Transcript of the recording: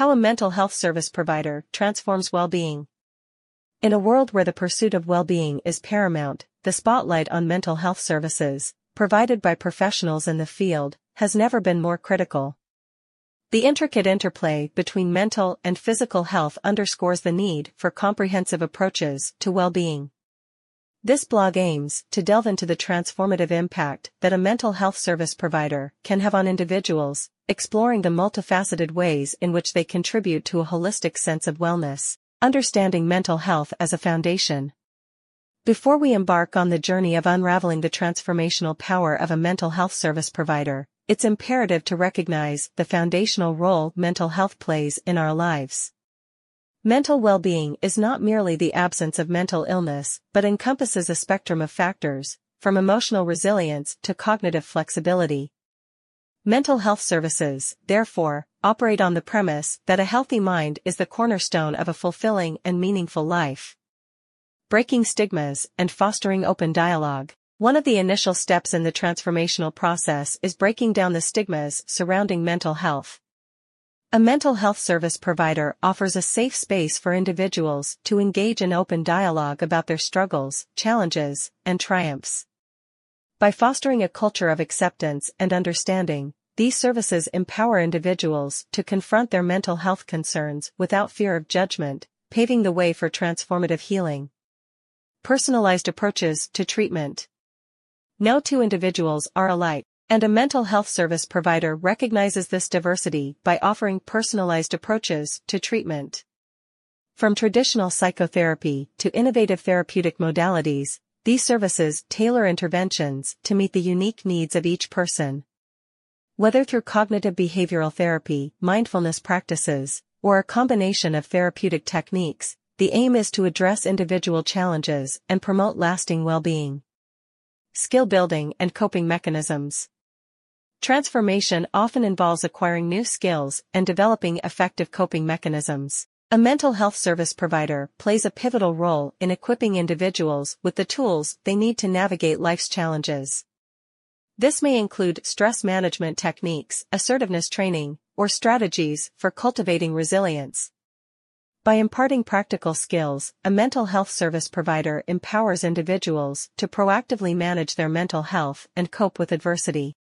How a mental health service provider transforms well-being. In a world where the pursuit of well-being is paramount, the spotlight on mental health services, provided by professionals in the field, has never been more critical. The intricate interplay between mental and physical health underscores the need for comprehensive approaches to well-being. This blog aims to delve into the transformative impact that a mental health service provider can have on individuals, exploring the multifaceted ways in which they contribute to a holistic sense of wellness, understanding mental health as a foundation. Before we embark on the journey of unraveling the transformational power of a mental health service provider, it's imperative to recognize the foundational role mental health plays in our lives. Mental well-being is not merely the absence of mental illness, but encompasses a spectrum of factors, from emotional resilience to cognitive flexibility. Mental health services, therefore, operate on the premise that a healthy mind is the cornerstone of a fulfilling and meaningful life. Breaking stigmas and fostering open dialogue. One of the initial steps in the transformational process is breaking down the stigmas surrounding mental health. A mental health service provider offers a safe space for individuals to engage in open dialogue about their struggles, challenges, and triumphs. By fostering a culture of acceptance and understanding, these services empower individuals to confront their mental health concerns without fear of judgment, paving the way for transformative healing. Personalized approaches to treatment. No two individuals are alike. And a mental health service provider recognizes this diversity by offering personalized approaches to treatment. From traditional psychotherapy to innovative therapeutic modalities, these services tailor interventions to meet the unique needs of each person. Whether through cognitive behavioral therapy, mindfulness practices, or a combination of therapeutic techniques, the aim is to address individual challenges and promote lasting well-being. Skill building and coping mechanisms. Transformation often involves acquiring new skills and developing effective coping mechanisms. A mental health service provider plays a pivotal role in equipping individuals with the tools they need to navigate life's challenges. This may include stress management techniques, assertiveness training, or strategies for cultivating resilience. By imparting practical skills, a mental health service provider empowers individuals to proactively manage their mental health and cope with adversity.